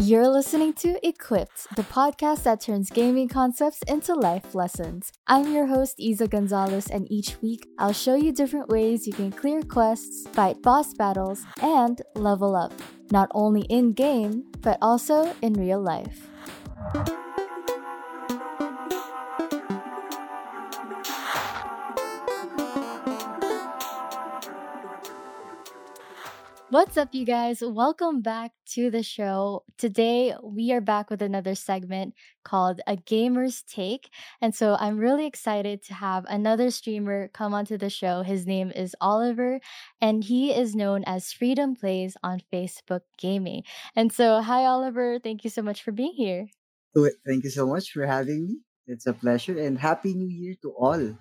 You're listening to Equipped, the podcast that turns gaming concepts into life lessons. I'm your host, Isa Gonzalez, and each week I'll show you different ways you can clear quests, fight boss battles, and level up, not only in game, but also in real life. What's up, you guys? Welcome back to the show. Today, we are back with another segment called A Gamer's Take. And so I'm really excited to have another streamer come onto the show. His name is Oliver, and he is known as Freedom Plays on Facebook Gaming. And so, hi, Oliver. Thank you so much for being here. Thank you so much for having me. It's a pleasure, and Happy New Year to all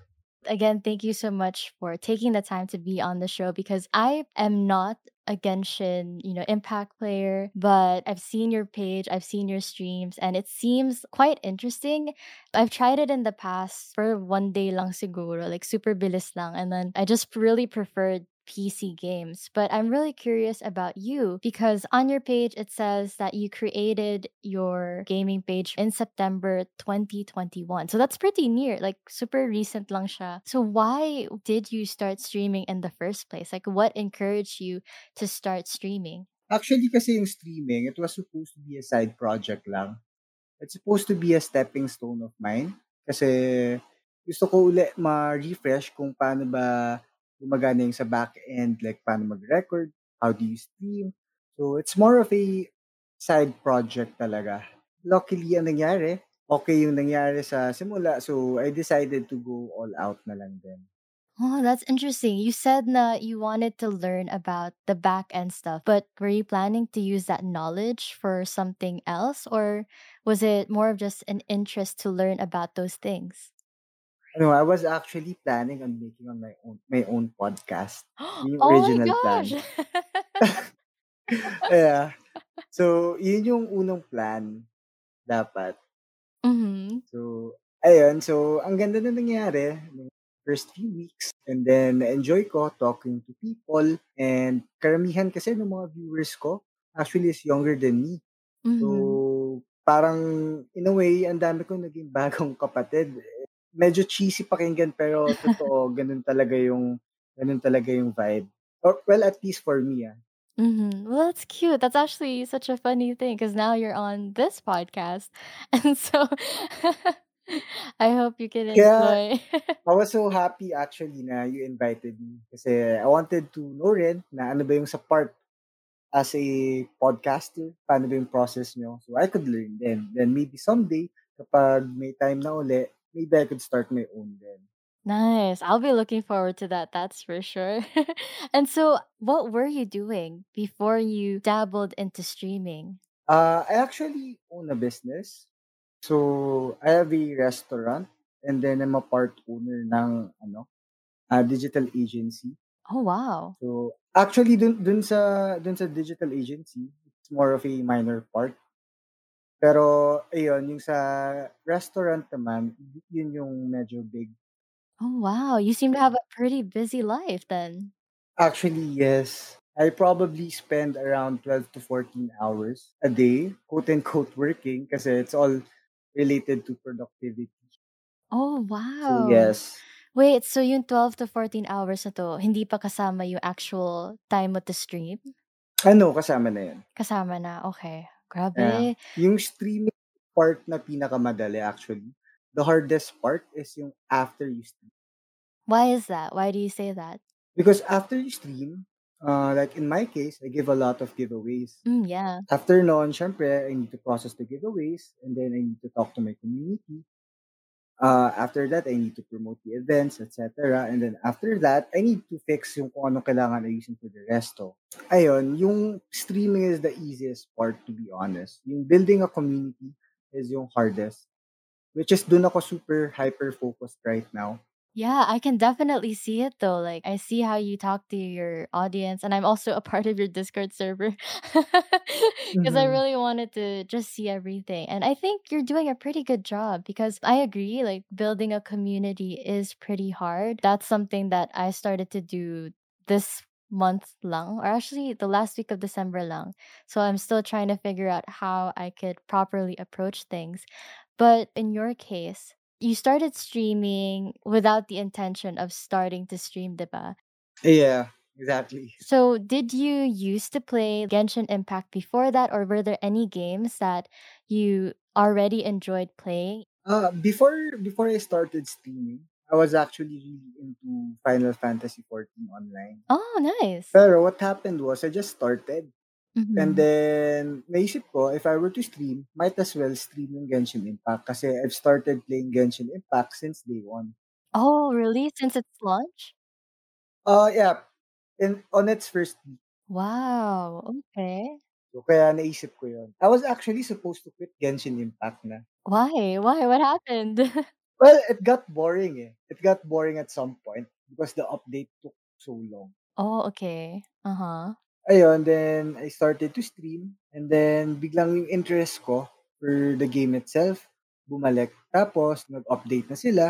again, thank you so much for taking the time to be on the show because I am not a Genshin, you know, impact player, but I've seen your page, I've seen your streams, and it seems quite interesting. I've tried it in the past for one day lang siguro, like super bilis lang, and then I just really preferred PC games. But I'm really curious about you because on your page it says that you created your gaming page in September 2021. So that's pretty near, like super recent lang siya. So why did you start streaming in the first place? Like what encouraged you to start streaming? Actually kasi yung streaming, it was supposed to be a side project lang. It's supposed to be a stepping stone of mine kasi gusto ko ulit ma-refresh kung paano ba gumagana yung sa back end, like paano mag-record, how do you stream. So, it's more of a side project talaga. Luckily, ang nangyari, okay yung nangyari sa simula. So, I decided to go all out na lang din. Oh, that's interesting. You said that you wanted to learn about the back end stuff, but were you planning to use that knowledge for something else or was it more of just an interest to learn about those things? No, I was actually planning on making on my own my own podcast. Yung oh my original plan. gosh. yeah. So, yun yung unang plan dapat. mhm. So, ayun. So, ang ganda na nangyari first few weeks. And then, enjoy ko talking to people. And karamihan kasi ng mga viewers ko actually is younger than me. Mhm. So, parang in a way, ang dami kong naging bagong kapatid medyo cheesy pakinggan pero totoo ganun talaga yung ganun talaga yung vibe. Or well at least for me ah. Mhm. Well, that's cute. That's actually such a funny thing because now you're on this podcast. And so I hope you can Yeah, enjoy. I was so happy actually na you invited me kasi I wanted to know rin na ano ba yung sa part as a podcaster, paano ba yung process nyo. So I could learn then. Then maybe someday, kapag may time na uli, maybe I could start my own then. Nice. I'll be looking forward to that, that's for sure. and so, what were you doing before you dabbled into streaming? Uh, I actually own a business. So, I have a restaurant and then I'm a part owner ng ano, a digital agency. Oh, wow. So, actually dun dun sa dun sa digital agency, it's more of a minor part. Pero ayun, yung sa restaurant naman, yun yung medyo big. Oh, wow. You seem to have a pretty busy life then. Actually, yes. I probably spend around 12 to 14 hours a day, quote unquote, working kasi it's all related to productivity. Oh, So, wow. yes. Wait, so yung 12 to 14 hours na to, hindi pa kasama yung actual time mo to stream? Ano, kasama na yun. Kasama na, okay. Yeah. Grabe. Yung streaming part na pinakamadali actually. The hardest part is yung after you stream. Why is that? Why do you say that? Because after you stream, uh, like in my case, I give a lot of giveaways. Mm, yeah. After noon, syempre, I need to process the giveaways and then I need to talk to my community. Uh, after that, I need to promote the events, etc. And then after that, I need to fix yung kung anong kailangan ayusin for the resto. Ayun, yung streaming is the easiest part to be honest. Yung building a community is yung hardest. Which is dun ako super hyper-focused right now. Yeah, I can definitely see it though. Like I see how you talk to your audience and I'm also a part of your Discord server because I Mhm. really wanted to just see everything. And I think you're doing a pretty good job because I agree like building a community is pretty hard. That's something that I started to do this month lang, or actually the last week of December lang. So I'm still trying to figure out how I could properly approach things. But in your case, you started streaming without the intention of starting to stream, ba? Yeah, exactly. So, did you used to play Genshin Impact before that, or were there any games that you already enjoyed playing? Uh, before before I started streaming, I was actually really into Final Fantasy 14 online. Oh, nice. Pero what happened was I just started. And Mhm. then, naisip ko, if I were to stream, might as well stream yung Genshin Impact kasi I've started playing Genshin Impact since day one. Oh, really? Since its launch? Uh, yeah. In, on its first week. Wow, okay. So, kaya naisip ko yun. I was actually supposed to quit Genshin Impact na. Why? Why? What happened? Well, it got boring eh. It got boring at some point because the update took so long. Oh, okay. Uh-huh. Ayun, then I started to stream and then biglang yung interest ko for the game itself bumalik. Tapos, nag-update na sila.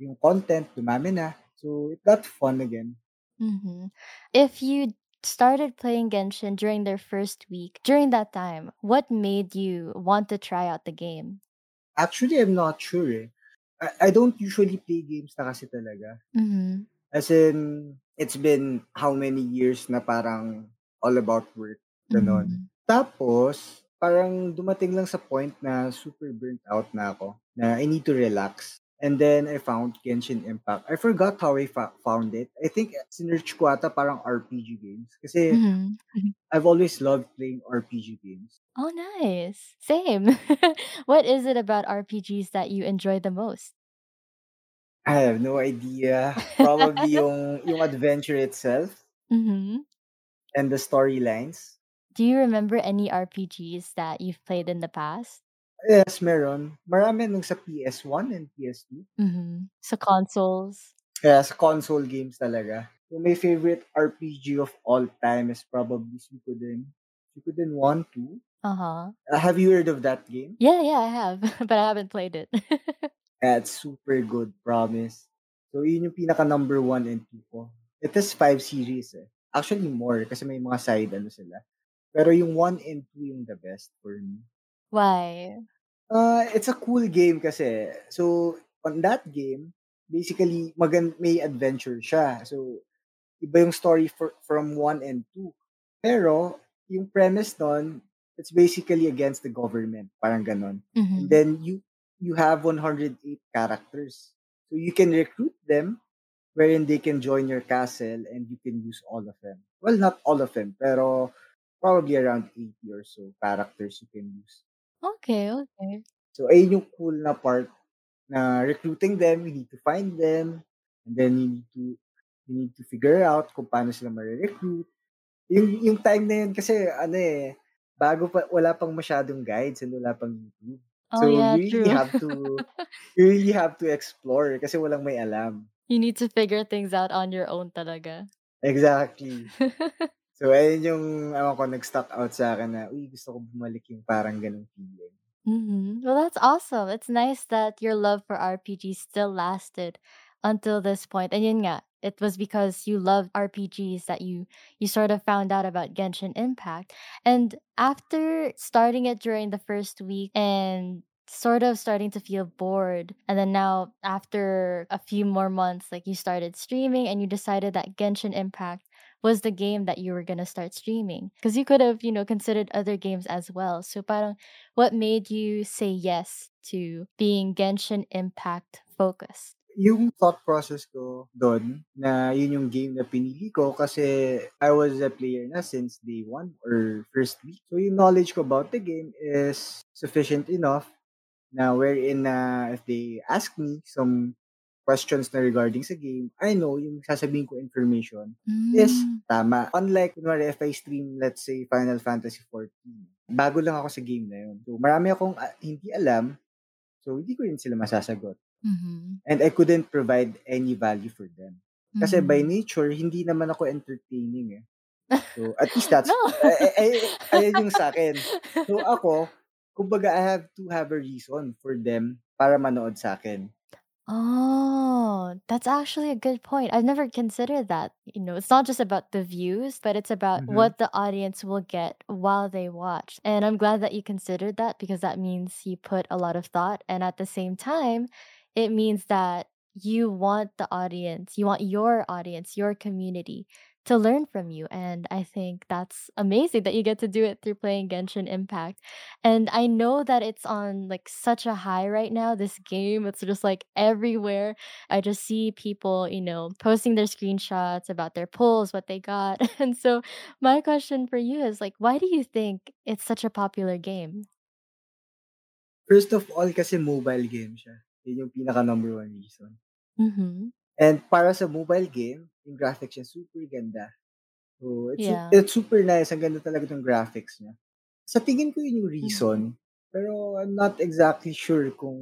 Yung content, dumami na. So, it got fun again. Mhm. If you started playing Genshin during their first week, during that time, what made you want to try out the game? Actually, I'm not sure eh. I, I don't usually play games na kasi talaga. Mhm. As in, it's been how many years na parang all about work. Ganon. Mhm. Tapos, parang dumating lang sa point na super burnt out na ako. Na I need to relax. And then I found Genshin Impact. I forgot how I fa- found it. I think sinearch ko ata parang RPG games. Kasi Mhm. Mhm. I've always loved playing RPG games. Oh, nice. Same. what is it about RPGs that you enjoy the most? I have no idea. Probably yung, yung adventure itself Mhm. And the storylines. Do you remember any RPGs that you've played in the past? Yes, meron. Marami nung sa PS1 and PS2. Mm-hmm. Sa consoles? Sa console games talaga. So my favorite RPG of all time is probably Suikoden. Suikoden 1, 2. Uh-huh. Uh, have you heard of that game? Yeah, yeah, I have, but I haven't played it. That's super good, promise. So yun yung pinaka number 1 and 2 ko. It has 5 series eh. Actually more kasi may mga side ano sila. Pero yung 1 and 2 yung the best for me. Why? Uh, it's a cool game kasi. So, on that game, basically, magan may adventure siya. So, iba yung story for, from 1 and 2. Pero, yung premise nun, it's basically against the government. Parang ganon. And Mhm. then, you you have 108 characters. So, you can recruit them wherein they can join your castle and you can use all of them. Well, not all of them, pero probably around 80 or so characters you can use. Okay, okay. So, ayun yung cool na part na recruiting them, you need to find them, and then you need to you need to figure out kung paano sila ma-recruit. Yung, yung time na yun kasi, ano eh, bago pa, wala pang masyadong guides and wala pang YouTube. Oh, So, yeah, you really true. have to, you really have to explore kasi walang may alam. You need to figure things out on your own talaga. Exactly. So, ayun yung, ewan ko, nag-stuck out sa akin na, uy, gusto ko bumalik yung parang ganong feeling. Mhm. Well, that's awesome. It's nice that your love for RPGs still lasted until this point. And yun nga, it was because you loved RPGs that you you sort of found out about Genshin Impact. And after starting it during the first week and sort of starting to feel bored and then now after a few more months like you started streaming and you decided that Genshin Impact was the game that you were going to start streaming because you could have you know considered other games as well so parang what made you say yes to being Genshin Impact focused? Yung thought process ko doon, na yun yung game na pinili ko kasi I was a player na since day one or first week. So yung knowledge ko about the game is sufficient enough na wherein na if they ask me some questions na regarding sa game, I know yung sasabihin ko information is Mm. tama. Unlike, kunwari, if I stream, let's say, Final Fantasy 14, bago lang ako sa game na yun. So, marami akong ah, hindi alam, so hindi ko rin sila masasagot. Mhm. And I couldn't provide any value for them. Kasi by Mhm. nature, hindi naman ako entertaining eh. So, at least that's, no. ay, ay, ayun yung sa akin. So, ako, kumbaga, I have to have a reason for them para manood sa akin. Oh, that's actually a good point. I've never considered that. You know, it's not just about the views, but it's about Mhm. what the audience will get while they watch. And I'm glad that you considered that because that means you put a lot of thought. And at the same time, it means that you want the audience, you want your audience, your community to learn from you. And I think that's amazing that you get to do it through playing Genshin Impact. And I know that it's on like such a high right now, this game. It's just like everywhere. I just see people, you know, posting their screenshots about their pulls, what they got. And so my question for you is like, why do you think it's such a popular game? First of all kasi mobile game siya. Yun yung pinaka number one reason. Mhm. And para sa mobile game, yung graphics niya super ganda. So, it's Yeah. it's super nice, ang ganda talaga ng graphics niya. Sa tingin ko yun yung reason, Mhm. pero I'm not exactly sure kung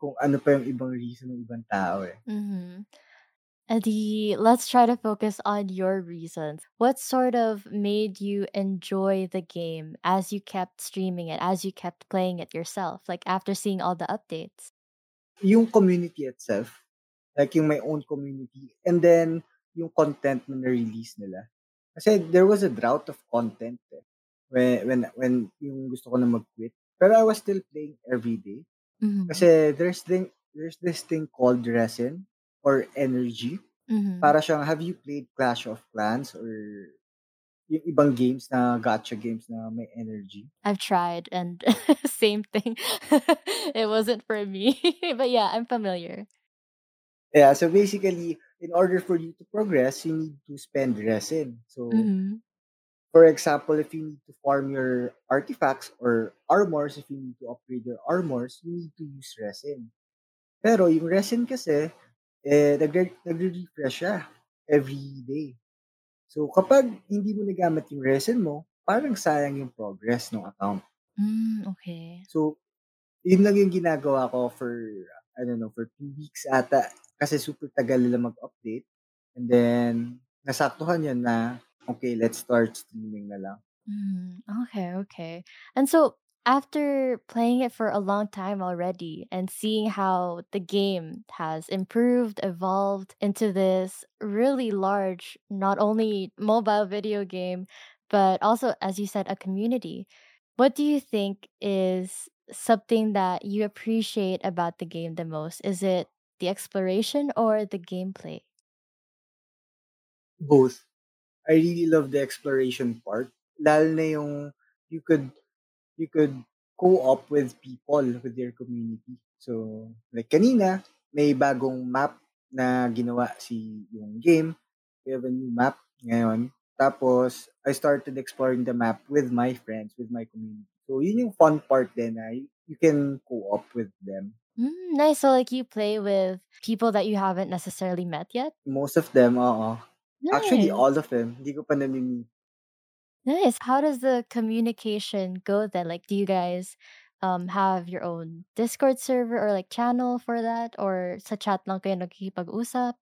kung ano pa yung ibang reason ng ibang tao, eh. Mhm. Eddie, let's try to focus on your reasons. What sort of made you enjoy the game as you kept streaming it, as you kept playing it yourself, like after seeing all the updates? Yung community itself, like yung my own community, and then yung content na na-release nila. Kasi there was a drought of content, eh, when when when yung gusto ko na mag-quit. Pero I was still playing every day. Mhm. Kasi there's thing there's this thing called resin or energy. Mhm. Para siyang have you played Clash of Clans or yung ibang games na gacha games na may energy? I've tried and same thing. It wasn't for me. But yeah, I'm familiar. Yeah, so basically, in order for you to progress, you need to spend resin. So, Mhm. for example, if you need to farm your artifacts or armors, if you need to upgrade your armors, you need to use resin. Pero yung resin kasi, eh, nagre nagre-refresh siya every day. So, kapag hindi mo nagamit yung resin mo, parang sayang yung progress ng account. Hmm, okey. So, yun lang yung ginagawa ko for, I don't know, for 2 weeks ata kasi super tagal nila mag-update. And then, nasaktuhan yun na, okay, let's start streaming na lang. Mhm. Okay, okay. And so after playing it for a long time already and seeing how the game has improved, evolved into this really large, not only mobile video game, but also, as you said, a community. What do you think is something that you appreciate about the game the most? Is it the exploration or the gameplay? Both. I really love the exploration part. Lalo na yung you could you could co-op with people, with your community. So, like kanina, may bagong map na ginawa si yung game. We have a new map ngayon. Tapos, I started exploring the map with my friends, with my community. So, yun yung fun part na you you can co-op with them. Mm, nice. So, like, you play with people that you haven't necessarily met yet? Most of them, oo. Actually, Nice. all of them. Hindi ko pa nami-meet. Nice. How does the communication go then? Like, do you guys um have your own Discord server or like channel for that? Or sa chat lang kayo nagkikipag-usap?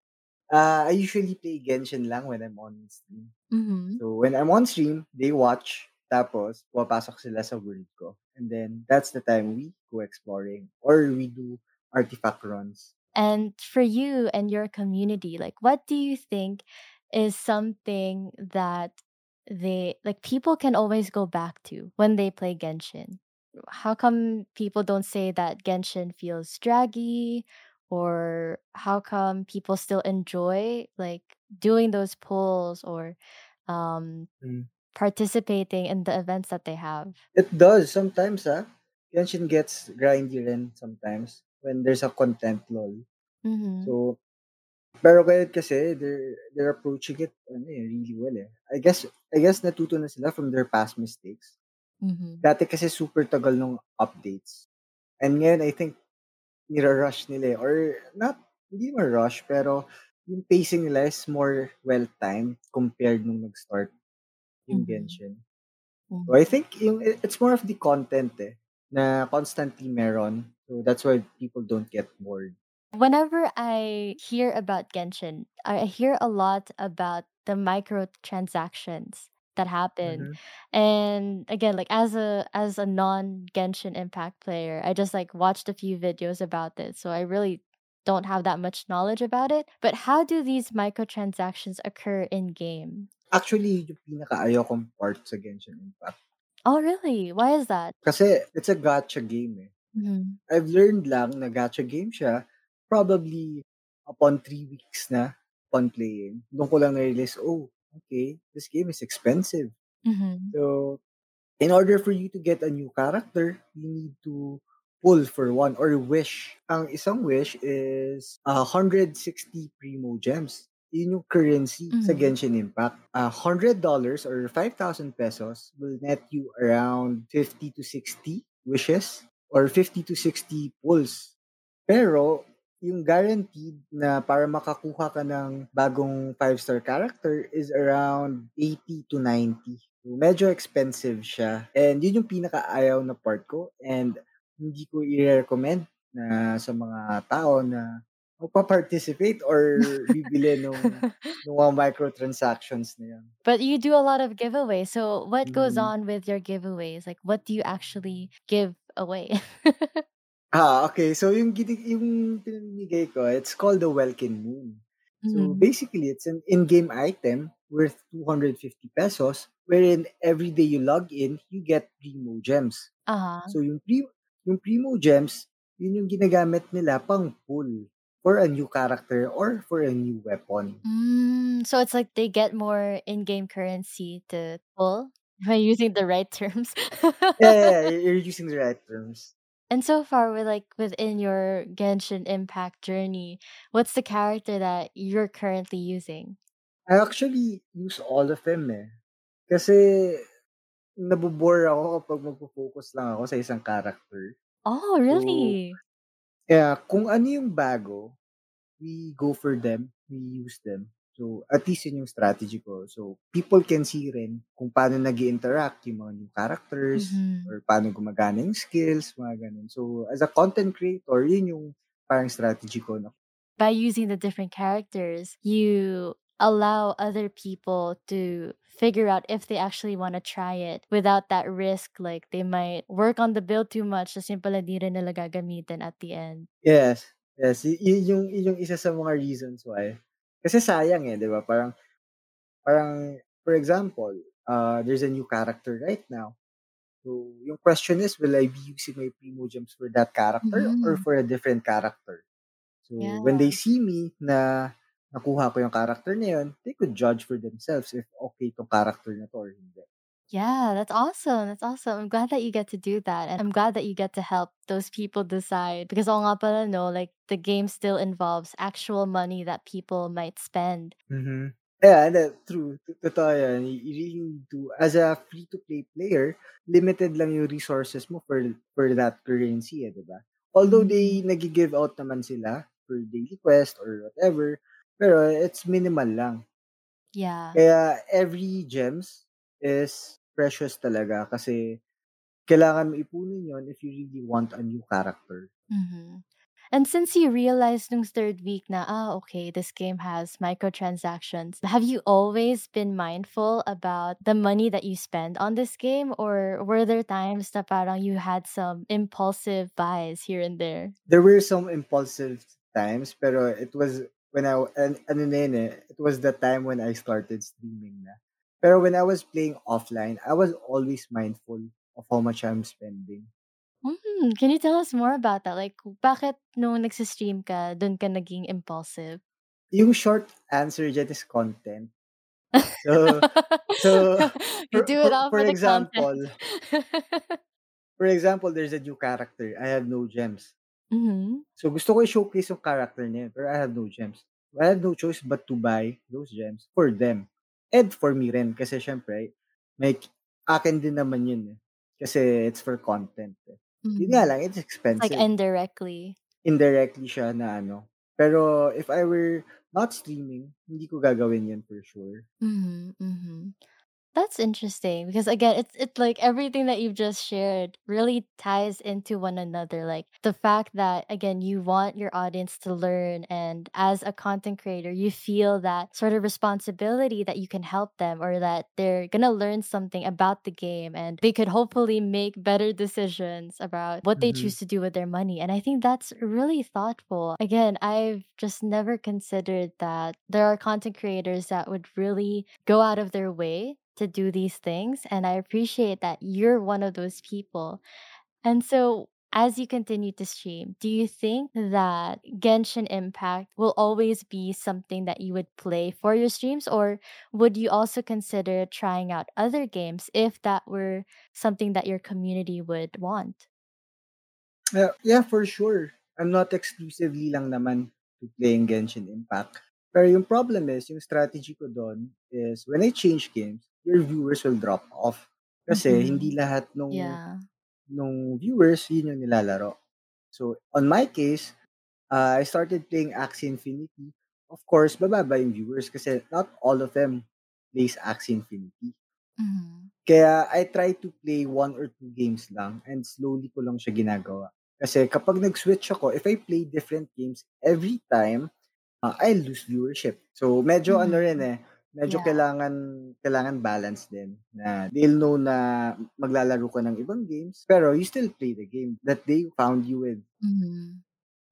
Ah, I usually play Genshin lang when I'm on stream. Mhm. So, when I'm on stream, they watch, tapos pumapasok sila sa world ko. And then, that's the time we go exploring or we do artifact runs. And for you and your community, like, what do you think is something that they like people can always go back to when they play Genshin? How come people don't say that Genshin feels draggy? Or how come people still enjoy like doing those pulls or um Mm. Participating in the events that they have? It does sometimes, ah. Genshin gets grindy rin sometimes when there's a content lull. Mhm. So, pero ngayon kasi they're they're approaching it ano, eh, really well, eh. I guess I guess natuto na sila from their past mistakes. Mhm. Dati kasi super tagal nung updates. And ngayon I think nira-rush nila, eh, or not hindi naman rush pero yung pacing nila is more well-timed compared nung nag-start yung Mhm. Genshin. So, Mhm. I think yung it's more of the content, eh, na constantly meron. So, that's why people don't get bored. Whenever I hear about Genshin, I hear a lot about the microtransactions that happen. Mhm. And again, like as a as a non Genshin Impact player, I just like watched a few videos about this. So I really don't have that much knowledge about it. But how do these microtransactions occur in game? Actually, yung pinakaayaw kong part sa Genshin Impact. Oh, really? Why is that? Kasi it's a gacha game eh. Mhm. I've learned lang na gacha game siya probably upon three weeks na upon playing. Doon ko lang na-realize, oh, okay, this game is expensive. Mhm. So, in order for you to get a new character, you need to pull for one or wish. Ang isang wish is uh, 160 Primo Gems. Yun yung currency sa Mhm. Genshin Impact. Uh, $100 or 5,000 pesos will net you around 50 to 60 wishes or 50 to 60 pulls. Pero, yung guaranteed na para makakuha ka ng bagong 5-star character is around 80 to 90. So, medyo expensive siya. And yun yung pinakaayaw na part ko. And hindi ko i-recommend na sa mga tao na magpa-participate or bibili nung, nung mga microtransactions na yan. But you do a lot of giveaways. So what goes Mm. on with your giveaways? Like what do you actually give away? Ah, okay. So yung yung pinamimigay ko, it's called the Welkin Moon. So Mhm. basically, it's an in-game item worth 250 pesos wherein every day you log in, you get Primo Gems. Uh-huh. So yung Primo, yung Primo Gems, yun yung ginagamit nila pang pull for a new character or for a new weapon. Mm, so it's like they get more in-game currency to pull. Am I using the right terms? Yeah, yeah, you're using the right terms. And so far, with like within your Genshin Impact journey, what's the character that you're currently using? I actually use all of them eh. Kasi nabobore ako kapag magpo-focus lang ako sa isang character. Oh, So, kaya kung ano yung bago, we go for them, we use them. So, at least yun yung strategy ko. So, people can see rin kung paano nag interact yung mga new characters Mhm. or paano gumagana yung skills, mga ganun. So, as a content creator, yun yung parang strategy ko na By using the different characters, you allow other people to figure out if they actually want to try it without that risk. Like they might work on the build too much, tapos yung pala di rin nila gagamitin at the end. Yes. Yes, y- yun yung yun yung isa sa mga reasons why. Kasi sayang eh, 'di ba? Parang parang for example, uh there's a new character right now. So, yung question is will I be using my Primo Gems for that character or Mhm. for a different character? So, Yeah. when they see me na nakuha ko yung character na yun, they could judge for themselves if okay tong character na to or hindi. Yeah, that's awesome. That's awesome. I'm glad that you get to do that. And I'm glad that you get to help those people decide. Because all nga pala, no, like the game still involves actual money that people might spend. Mhm. Yeah, and uh, true. Totoo yan. You really need to, as a free-to-play player, limited lang yung resources mo for for that currency, eh, di ba? Although they Mm. nag-give out naman sila for daily quest or whatever, pero it's minimal lang. Yeah. Kaya every gems is precious talaga kasi kailangan mo ipunin yon if you really want a new character. hmm And since you realized nung third week na, ah, okay, this game has microtransactions, have you always been mindful about the money that you spend on this game? Or were there times na parang you had some impulsive buys here and there? There were some impulsive times pero it was when I and ano na yun eh, it was the time when I started streaming na. Pero when I was playing offline, I was always mindful of how much I'm spending. Hmm, can you tell us more about that? Like, bakit nung nagsistream ka, dun ka naging impulsive? Yung short answer dyan is content. So, so you for, do it for, all for for the example, content. for example, there's a new character. I have no gems. Hmm So gusto ko i-showcase yung character niya, pero I have no gems. I have no choice but to buy those gems for them. And for me rin. Kasi syempre, may akin din naman yun eh. Kasi it's for content. Eh. Yun nga hmm lang, it's Like expensive. indirectly. Indirectly siya na ano. Pero if I were not streaming, hindi ko gagawin yun for sure. hmm hmm That's interesting because again, it's it's like everything that you've just shared really ties into one another. Like the fact that again, you want your audience to learn and as a content creator, you feel that sort of responsibility that you can help them or that they're going to learn something about the game and they could hopefully make better decisions about what they Mhm. choose to do with their money. And I think that's really thoughtful. Again, I've just never considered that there are content creators that would really go out of their way to do these things. And I appreciate that you're one of those people. And so, as you continue to stream, do you think that Genshin Impact will always be something that you would play for your streams? Or would you also consider trying out other games if that were something that your community would want? Yeah, yeah, for sure. I'm not exclusively lang naman to playing Genshin Impact. Pero yung problem is, yung strategy ko doon is when I change games, your viewers will drop off. Kasi hindi hmm lahat nung, Yeah. nung viewers yun yung nilalaro. So, on my case, uh, I started playing Axie Infinity. Of course, bababa yung viewers kasi not all of them plays Axie Infinity. hmm Kaya I try to play one or two games lang and slowly ko lang siya ginagawa. Kasi kapag nag-switch ako, if I play different games every time, uh, I lose viewership. So medyo ano rin hmm eh, medyo Yeah. kailangan kailangan balance din na they'll know na maglalaro ka ng ibang games pero you still play the game that they found you with. hmm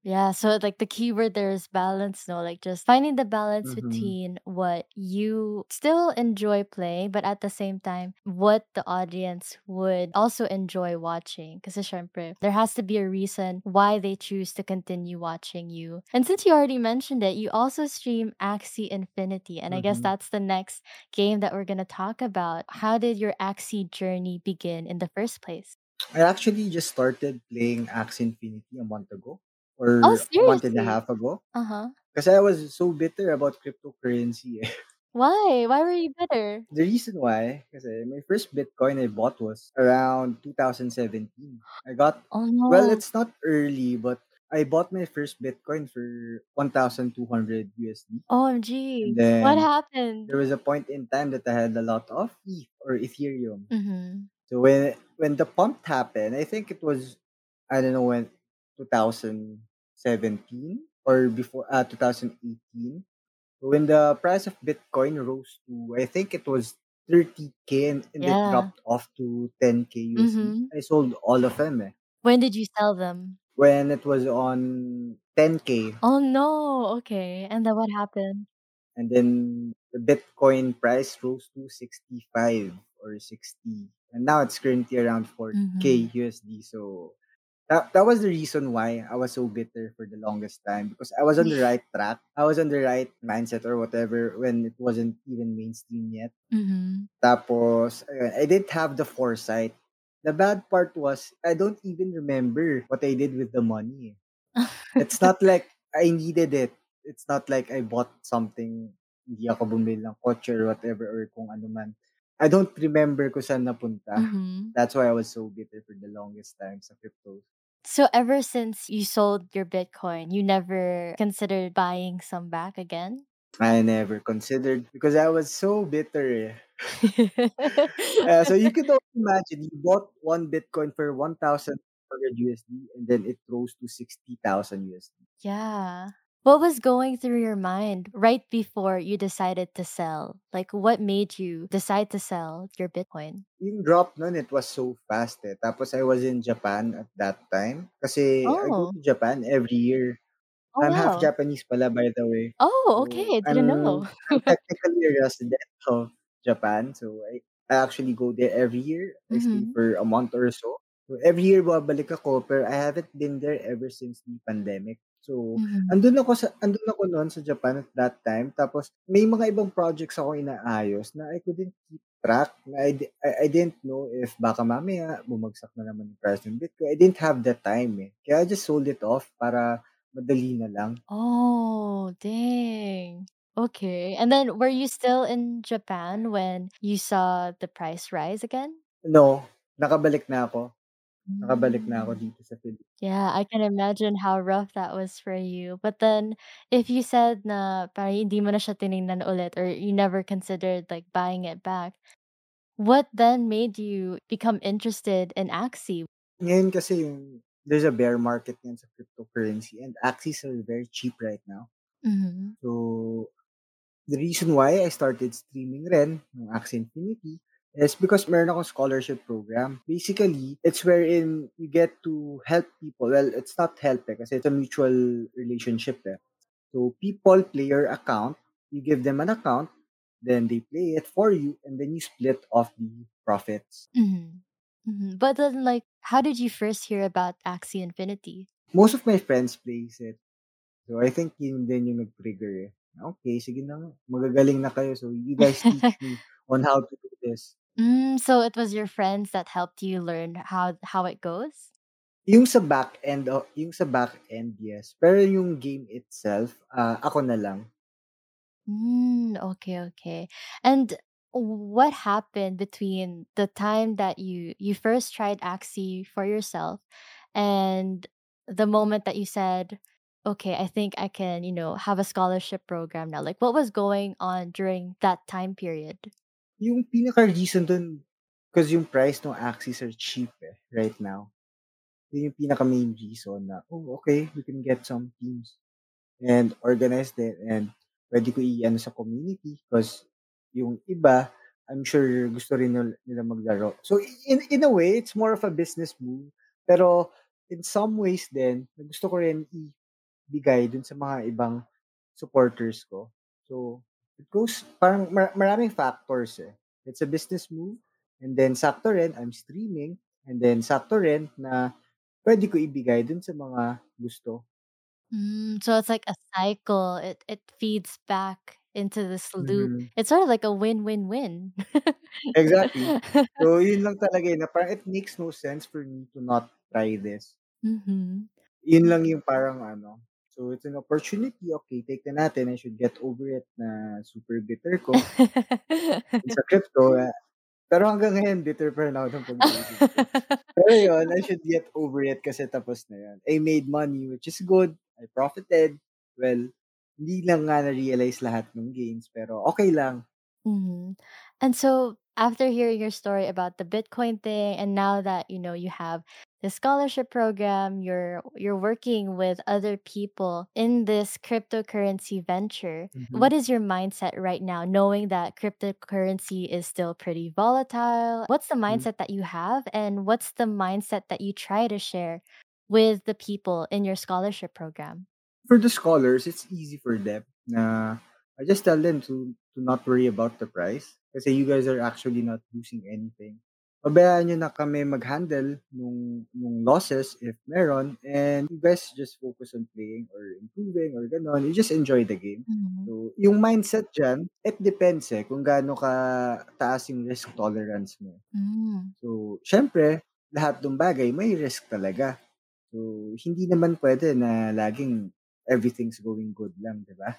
Yeah, so like the keyword there is balance, no? Like just finding the balance Mhm. between what you still enjoy playing, but at the same time, what the audience would also enjoy watching. Because syempre, there has to be a reason why they choose to continue watching you. And since you already mentioned it, you also stream Axie Infinity. And I guess Mhm. that's the next game that we're going to talk about. How did your Axie journey begin in the first place? I actually just started playing Axie Infinity a month ago Oh, or a month and a half ago Uh huh. kasi I was so bitter about cryptocurrency eh. Why? Why were you bitter? The reason why, because my first Bitcoin I bought was around 2017. I got, Oh no. well, it's not early, but I bought my first Bitcoin for 1,200 USD. OMG. What happened? there was a point in time that I had a lot of ETH or Ethereum. Mhm. So when when the pump happened, I think it was, I don't know when, 2017 or before, uh, 2018. When the price of Bitcoin rose to, I think it was 30k and, and it dropped off to 10k USD. Mhm. I sold all of them eh. When did you sell them? When it was on 10k. Oh no. Okay. And then what happened? And then the Bitcoin price rose to 65 or 60. And now it's currently around 4k Mhm. USD. So that, that was the reason why I was so bitter for the longest time because I was on the right track. I was on the right mindset or whatever when it wasn't even mainstream yet. Mhm. Tapos, I didn't have the foresight. The bad part was, I don't even remember what I did with the money. It's not like I needed it. It's not like I bought something, hindi ako bumili ng kotse or whatever or kung ano man. I don't remember kung saan napunta. Mhm. That's why I was so bitter for the longest time sa crypto. So ever since you sold your Bitcoin, you never considered buying some back again? I never considered because I was so bitter. Uh, so you could only imagine you bought one Bitcoin for 1,200 USD and then it rose to 60,000 USD. yeah. What was going through your mind right before you decided to sell? Like what made you decide to sell your Bitcoin? Yung drop nun, it was so fast eh. Tapos I was in Japan at that time. Kasi I go Oh. to Japan every year. Oh I'm half. Japanese pala, by the way. Oh, So okay. Didn't I'm know. I'm technically a resident of Japan. So I, I actually go there every year. I stay Mhm. for a month or so. So every year babalik ako, pero I haven't been there ever since the pandemic. So Mhm. andun ako sa andun ako noon sa Japan at that time. Tapos may mga ibang projects ako inaayos na I couldn't keep track. Na I, I, I didn't know if baka mamaya bumagsak na naman yung price ng Bitcoin. I didn't have the time eh. Kaya I just sold it off para madali na lang. Oh, dang. Okay. And then were you still in Japan when you saw the price rise again? No, nakabalik na ako. Nakabalik na ako dito sa Philippines. Yeah, I can imagine how rough that was for you. But then if you said na parang hindi mo na siya tiningnan ulit or you never considered like buying it back, What then made you become interested in Axie? Ngayon kasi yung there's a bear market ngayon sa cryptocurrency and Axies are very cheap right now. Mhm. So, the reason why I started streaming rin ng Axie Infinity is because meron akong scholarship program. Basically, it's wherein you get to help people. Well, it's not help eh, kasi it's a mutual relationship eh. So, people play your account, you give them an account, then they play it for you, and then you split off the profits. Mhm. Mhm. But then, like, how did you first hear about Axie Infinity? Most of my friends plays it. So, I think yun din yung nag-trigger eh. Okay, sige na. Magagaling na kayo. So, you guys teach me on how to do this. Mm, so it was your friends that helped you learn how how it goes? Yung sa back end, o yung sa back end, yes. Pero yung game itself, ah, ako na lang. Mm, okay, okay. And what happened between the time that you you first tried Axie for yourself and the moment that you said, "Okay, I think I can, you know, have a scholarship program now." Like, what was going on during that time period? Yung pinaka-reason dun, 'cause yung price nung Axies are cheap eh, right now. Yun yung pinaka-main reason na, "Oh, okay, we can get some teams and organize them and puwede ko i-ano sa community." 'Cause yung iba, I'm sure gusto rin nil nila maglaro. So, in in a way, it's more of a business move. Pero in some ways na gusto ko rin ibigay dun sa mga ibang supporters ko. So, it goes parang ma maraming factors eh. It's a business move and then sakto rin I'm streaming and then sakto rin na puwede ko ibigay dun sa mga gusto. Mm, so it's like a cycle. It it feeds back into this loop. Mhm. It's sort of like a win-win-win. Exactly. So, yun lang talaga eh, na parang it makes no sense for me to not try this. Mhm. Yun lang yung parang ano, so it's an opportunity, okay, take na natin. I should get over it na super bitter ko sa crypto, ah, pero hanggang ngayon bitter pa rin ako ng ko. Pero yun, I should get over it kasi tapos na yun. I made money, which is good. I profited. Well, hindi lang nga na-realize lahat nung gains, pero okey lang. Mhm. And so, after hearing your story about the Bitcoin thing, and now that, you know, you have the scholarship program, you're you're working with other people in this cryptocurrency venture. Mhm. What is your mindset right now knowing that cryptocurrency is still pretty volatile? What's the Hmm. mindset that you have, and what's the mindset that you try to share with the people in your scholarship program? For the scholars, it's easy for them na I just tell them to to not worry about the price kasi you guys are actually not losing anything. Pabayaan niyo na kami mag-handle nung nung losses if meron and you guys just focus on playing or improving or gano'n. You just enjoy the game. Mhm. So, yung mindset diyan, it depends eh, kung gaano kataas yung risk tolerance mo. Hmm. So, siyempre lahat nung bagay may risk talaga. So, hindi naman puwede na laging everything's going good lang, 'di ba?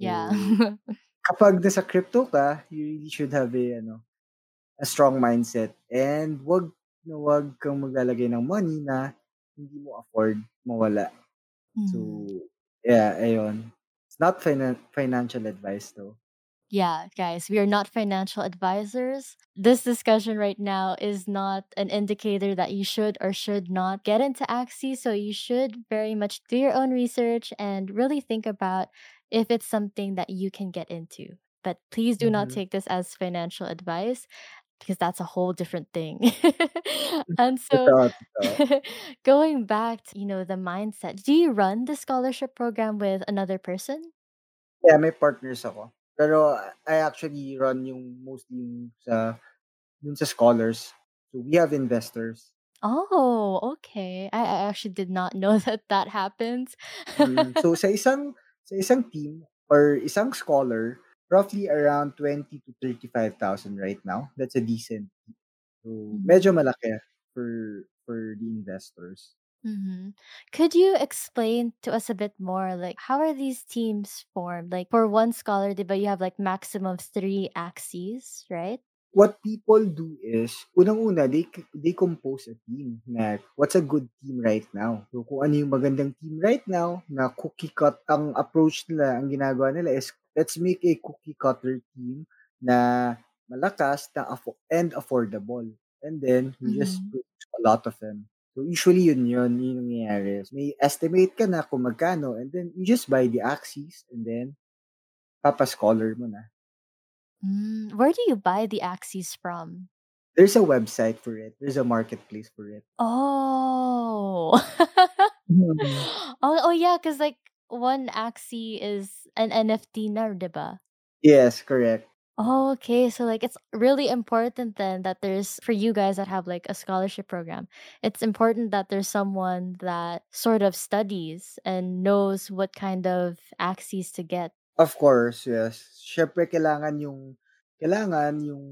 So, Yeah. kapag nasa crypto ka, you really should have a ano, a strong mindset and 'wag na 'wag kang maglalagay ng money na hindi mo afford mawala. So, Mhm. yeah, ayun. It's not finan financial advice though. Yeah, guys, we are not financial advisors. This discussion right now is not an indicator that you should or should not get into Axie, so you should very much do your own research and really think about if it's something that you can get into. But please do not Mhm. take this as financial advice because that's a whole different thing. And so, going back to, you know, the mindset, do you run the scholarship program with another person? Yeah, may partners ako. Pero I actually run yung mostly sa dun sa scholars. So, we have investors. Oh, okay. I I actually did not know that that happens. Mm, so sa isang sa isang team or isang scholar, roughly around 20 to 35,000 right now. That's a decent so, Mhm. medyo malaki for for the investors. Mhm. Could you explain to us a bit more, like, how are these teams formed? Like, for one scholar, ba, you have, like, maximum 3 Axies, right? What people do is, unang-una they they compose a team na what's a good team right now. So, kung ano yung magandang team right now na cookie cut ang approach nila, ang ginagawa nila is let's make a cookie cutter team na malakas na affo and affordable. And then, you just Mhm. produce a lot of them. So, usually yun yun, yun nangyayari. May estimate ka na kung magkano and then you just buy the Axies and then papa-scholar mo na. Mm, where do you buy the Axies from? There's a website for it. There's a marketplace for it. Oh. Mhm. Oh oh, yeah, 'cause, like, one Axie is an NFT na, 'di ba? Yes, correct. Oh, okay, so, like, it's really important then that there's for you guys that have, like, a scholarship program, it's important that there's someone that sort of studies and knows what kind of Axies to get. Of course, yes. Siyempre kailangan yung kailangan yung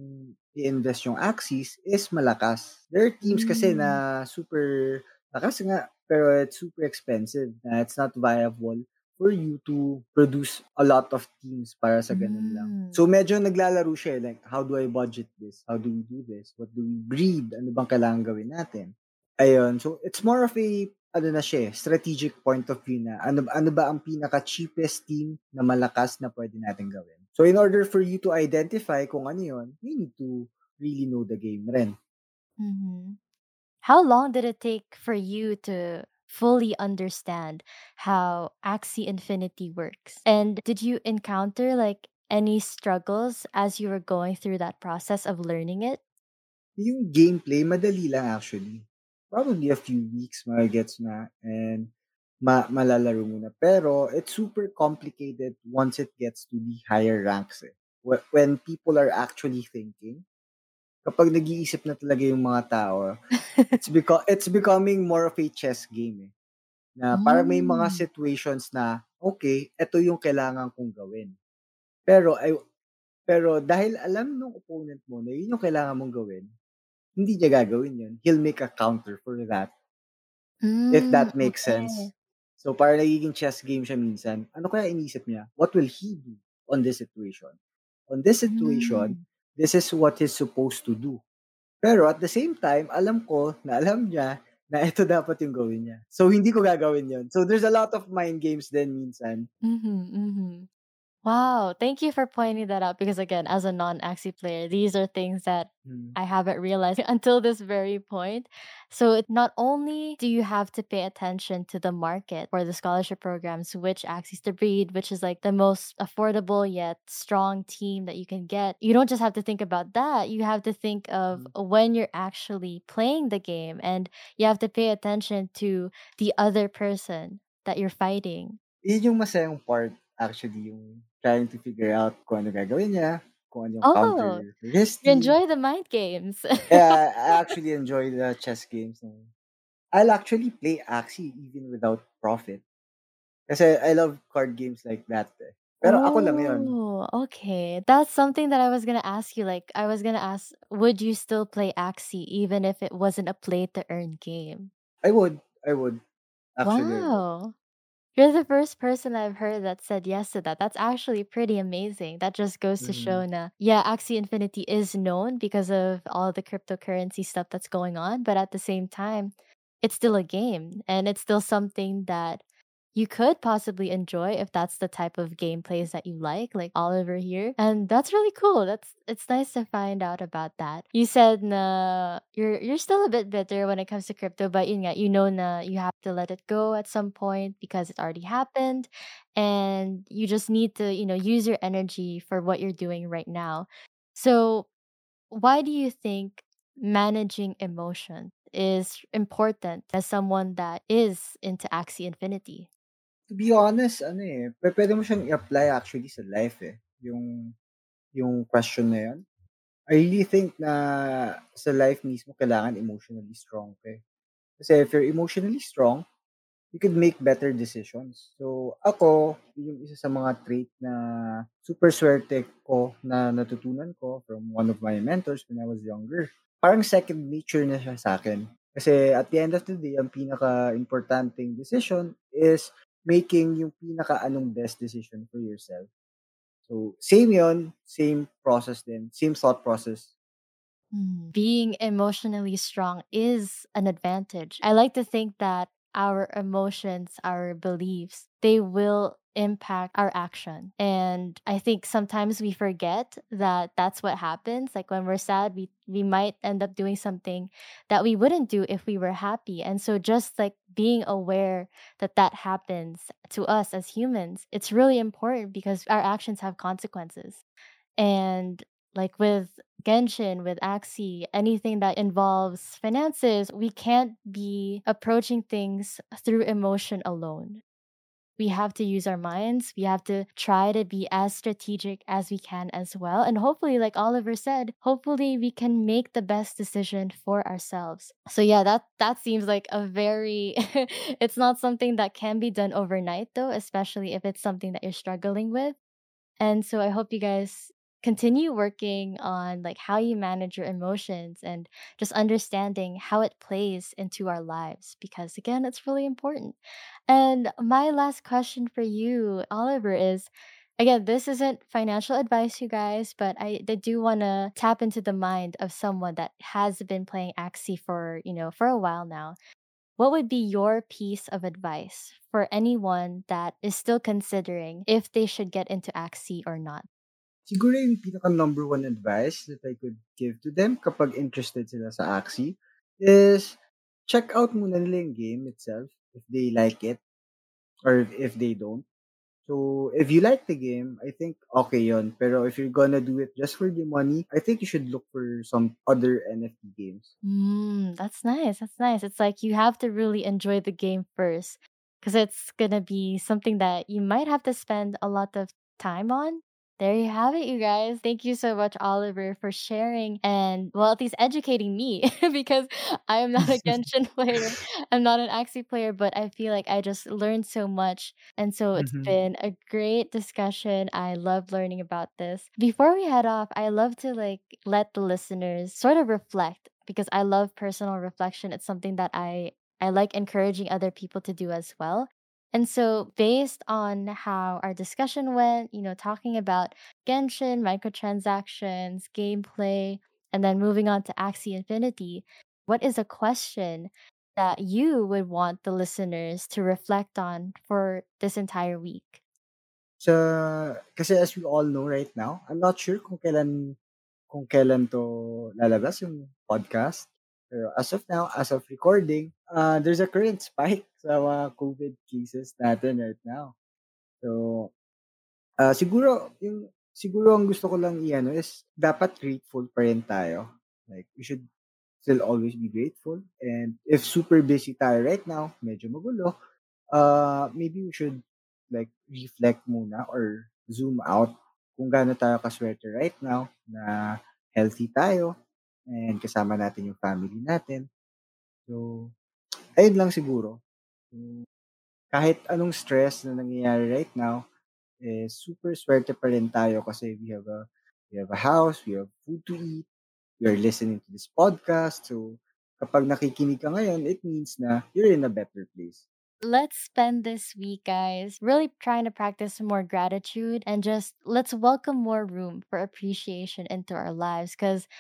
i-invest yung Axies is malakas. There are teams kasi Hmm. na super lakas nga, pero it's super expensive na it's not viable for you to produce a lot of teams para sa ganun lang. Hmm. So, medyo naglalaro siya, eh, like, how do I budget this? How do we do this? What do we breed? Ano bang kailangan gawin natin? Ayun, so it's more of a ano na siya, eh, strategic point of view na ano ano ba ang pinaka-cheapest team na malakas na puwede nating gawin. So, in order for you to identify kung ano yun, you need to really know the game rin. Mhm. How long did it take for you to fully understand how Axie Infinity works? And did you encounter, like, any struggles as you were going through that process of learning it? Yung gameplay madali lang actually. Probably a few weeks magegets na and ma malalaro mo. Pero it's super complicated once it gets to the higher ranks, eh. When people are actually thinking, kapag nag-iisip na talaga yung mga tao, it's beco it's becoming more of a chess game, eh. Na parang may mga Hmm. situations na, "Okey, eto yung kailangan kong gawin." Pero ay pero dahil alam nung opponent mo na yun yung kailangan mong gawin, hindi niya gagawin yun. He'll make a counter for that. If Hmm, that makes okay. sense. So, parang nagiging chess game siya minsan. Ano kaya iniisip niya? What will he do on this situation? On this situation, Hmm. This is what he's supposed to do. Pero at the same time, alam ko na alam niya na eto dapat yung gawin niya. So, hindi ko gagawin yun. So, there's a lot of mind games din minsan. Mhm, mhm. Wow, thank you for pointing that out because, again, as a non-Axie player, these are things that Hmm. I haven't realized until this very point. So, not only do you have to pay attention to the market for the scholarship programs, which Axies to breed, which is, like, the most affordable yet strong team that you can get. You don't just have to think about that, you have to think of Hmm. when you're actually playing the game, and you have to pay attention to the other person that you're fighting. Yun yung masayang part actually, yung trying to figure out kung ano gagawin niya, kung ano yung Oh, counter his you enjoy the mind games. Yeah, I actually enjoy the chess games. I'll actually play Axie even without profit. Kasi I love card games like that, eh. Pero ako lang yun. Oh, okay. That's something that I was gonna ask you, like, I was gonna ask, would you still play Axie even if it wasn't a play-to-earn game? I would, I would. Actually, I would. Wow. You're the first person I've heard that said yes to that. That's actually pretty amazing. That just goes to Mhm. show na, yeah, Axie Infinity is known because of all the cryptocurrency stuff that's going on, but at the same time, it's still a game, and it's still something that you could possibly enjoy if that's the type of gameplays that you like, like Oliver here, and that's really cool. That's it's nice to find out about that. You said na you're you're still a bit bitter when it comes to crypto, but yun nga, you know na you have to let it go at some point because it already happened, and you just need to, you know, use your energy for what you're doing right now. So, why do you think managing emotion is important as someone that is into Axie Infinity? To be honest, ano, eh, pwe pwede mo siyang i-apply actually sa life, eh, yung yung question na yun. I really think na sa life mismo kailangan emotionally strong ka, eh. Kasi if you're emotionally strong, you could make better decisions. So, ako, yun yung isa sa mga trait na super swerte ko na natutunan ko from one of my mentors when I was younger. Parang second nature na siya sa'kin. Kasi at the end of the day, ang pinakaimportanteng decision is making yung pinaka-anong best decision for yourself. So, same yun, same process then, same thought process. Mm. Being emotionally strong is an advantage. I like to think that our emotions, our beliefs, they will impact our action. And I think sometimes we forget that that's what happens. Like when we're sad, we we might end up doing something that we wouldn't do if we were happy. And so just like being aware that that happens to us as humans, it's really important because our actions have consequences. And like with Genshin, with Axie, anything that involves finances, we can't be approaching things through emotion alone. We have to use our minds. We have to try to be as strategic as we can as well. And hopefully, like Oliver said, hopefully we can make the best decision for ourselves. So yeah, that that seems like a very it's not something that can be done overnight though, especially if it's something that you're struggling with. And so I hope you guys continue working on like how you manage your emotions and just understanding how it plays into our lives because again it's really important. And my last question for you oliver is again this isn't financial advice you guys but i, I do want to tap into the mind of someone that has been playing axie for you know for a while now. What would be your piece of advice for anyone that is still considering if they should get into axie or not Siguro yung pinaka number one advice that I could give to them kapag interested sila sa Axie is check out muna nila yung game itself if they like it or if they don't. So, if you like the game, I think okay yon. Pero if you're gonna do it just for the money, I think you should look for some other NFT games. Mm, that's nice. That's nice. It's like you have to really enjoy the game first because it's gonna be something that you might have to spend a lot of time on there you have it, you guys. Thank you so much, Oliver, for sharing and, well, at least educating me because I am not a Genshin player. I'm not an Axie player, but I feel like I just learned so much. And so it's Mhm. been a great discussion. I love learning about this. Before we head off, I love to like let the listeners sort of reflect because I love personal reflection. It's something that I I like encouraging other people to do as well. And so, based on how our discussion went, you know, talking about Genshin, microtransactions, gameplay, and then moving on to Axie Infinity, what is a question that you would want the listeners to reflect on for this entire week? So, kasi as we all know right now, I'm not sure kung kailan kung kailan 'to lalabas yung podcast. Pero as of now, as of recording, uh, there's a current spike sa mga COVID cases natin right now. So, uh, siguro yung siguro ang gusto ko lang i-ano is dapat grateful pa rin tayo. Like we should still always be grateful and if super busy tayo right now, medyo magulo, uh, maybe we should like reflect muna or zoom out kung gaano tayo kaswerte right now na healthy tayo and kasama natin yung family natin. So, ayun lang siguro. Kahit anong stress na nangyayari right now, eh, super swerte pa rin tayo kasi we have a we have a house, we have food to eat, we are listening to this podcast. So, kapag nakikinig ka ngayon, it means na you're in a better place. Let's spend this week, guys, really trying to practice more gratitude and just let's welcome more room for appreciation into our lives because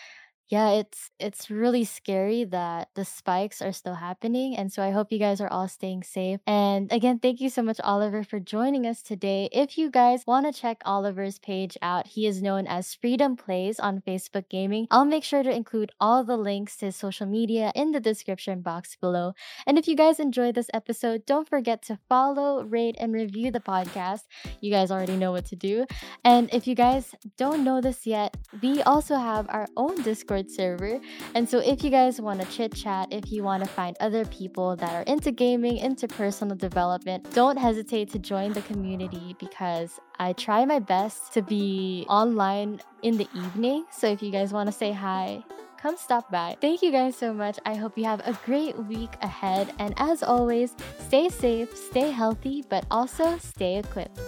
yeah, it's it's really scary that the spikes are still happening and so I hope you guys are all staying safe. And again, thank you so much Oliver for joining us today. If you guys want to check Oliver's page out, he is known as Freedom Plays on Facebook Gaming. I'll make sure to include all the links to his social media in the description box below. And if you guys enjoyed this episode, don't forget to follow, rate and review the podcast. You guys already know what to do. And if you guys don't know this yet, we also have our own Discord server. And so if you guys want to chit chat, if you want to find other people that are into gaming, into personal development, don't hesitate to join the community because I try my best to be online in the evening. So if you guys want to say hi, come stop by. Thank you guys so much. I hope you have a great week ahead. And as always, stay safe, stay healthy, but also stay equipped.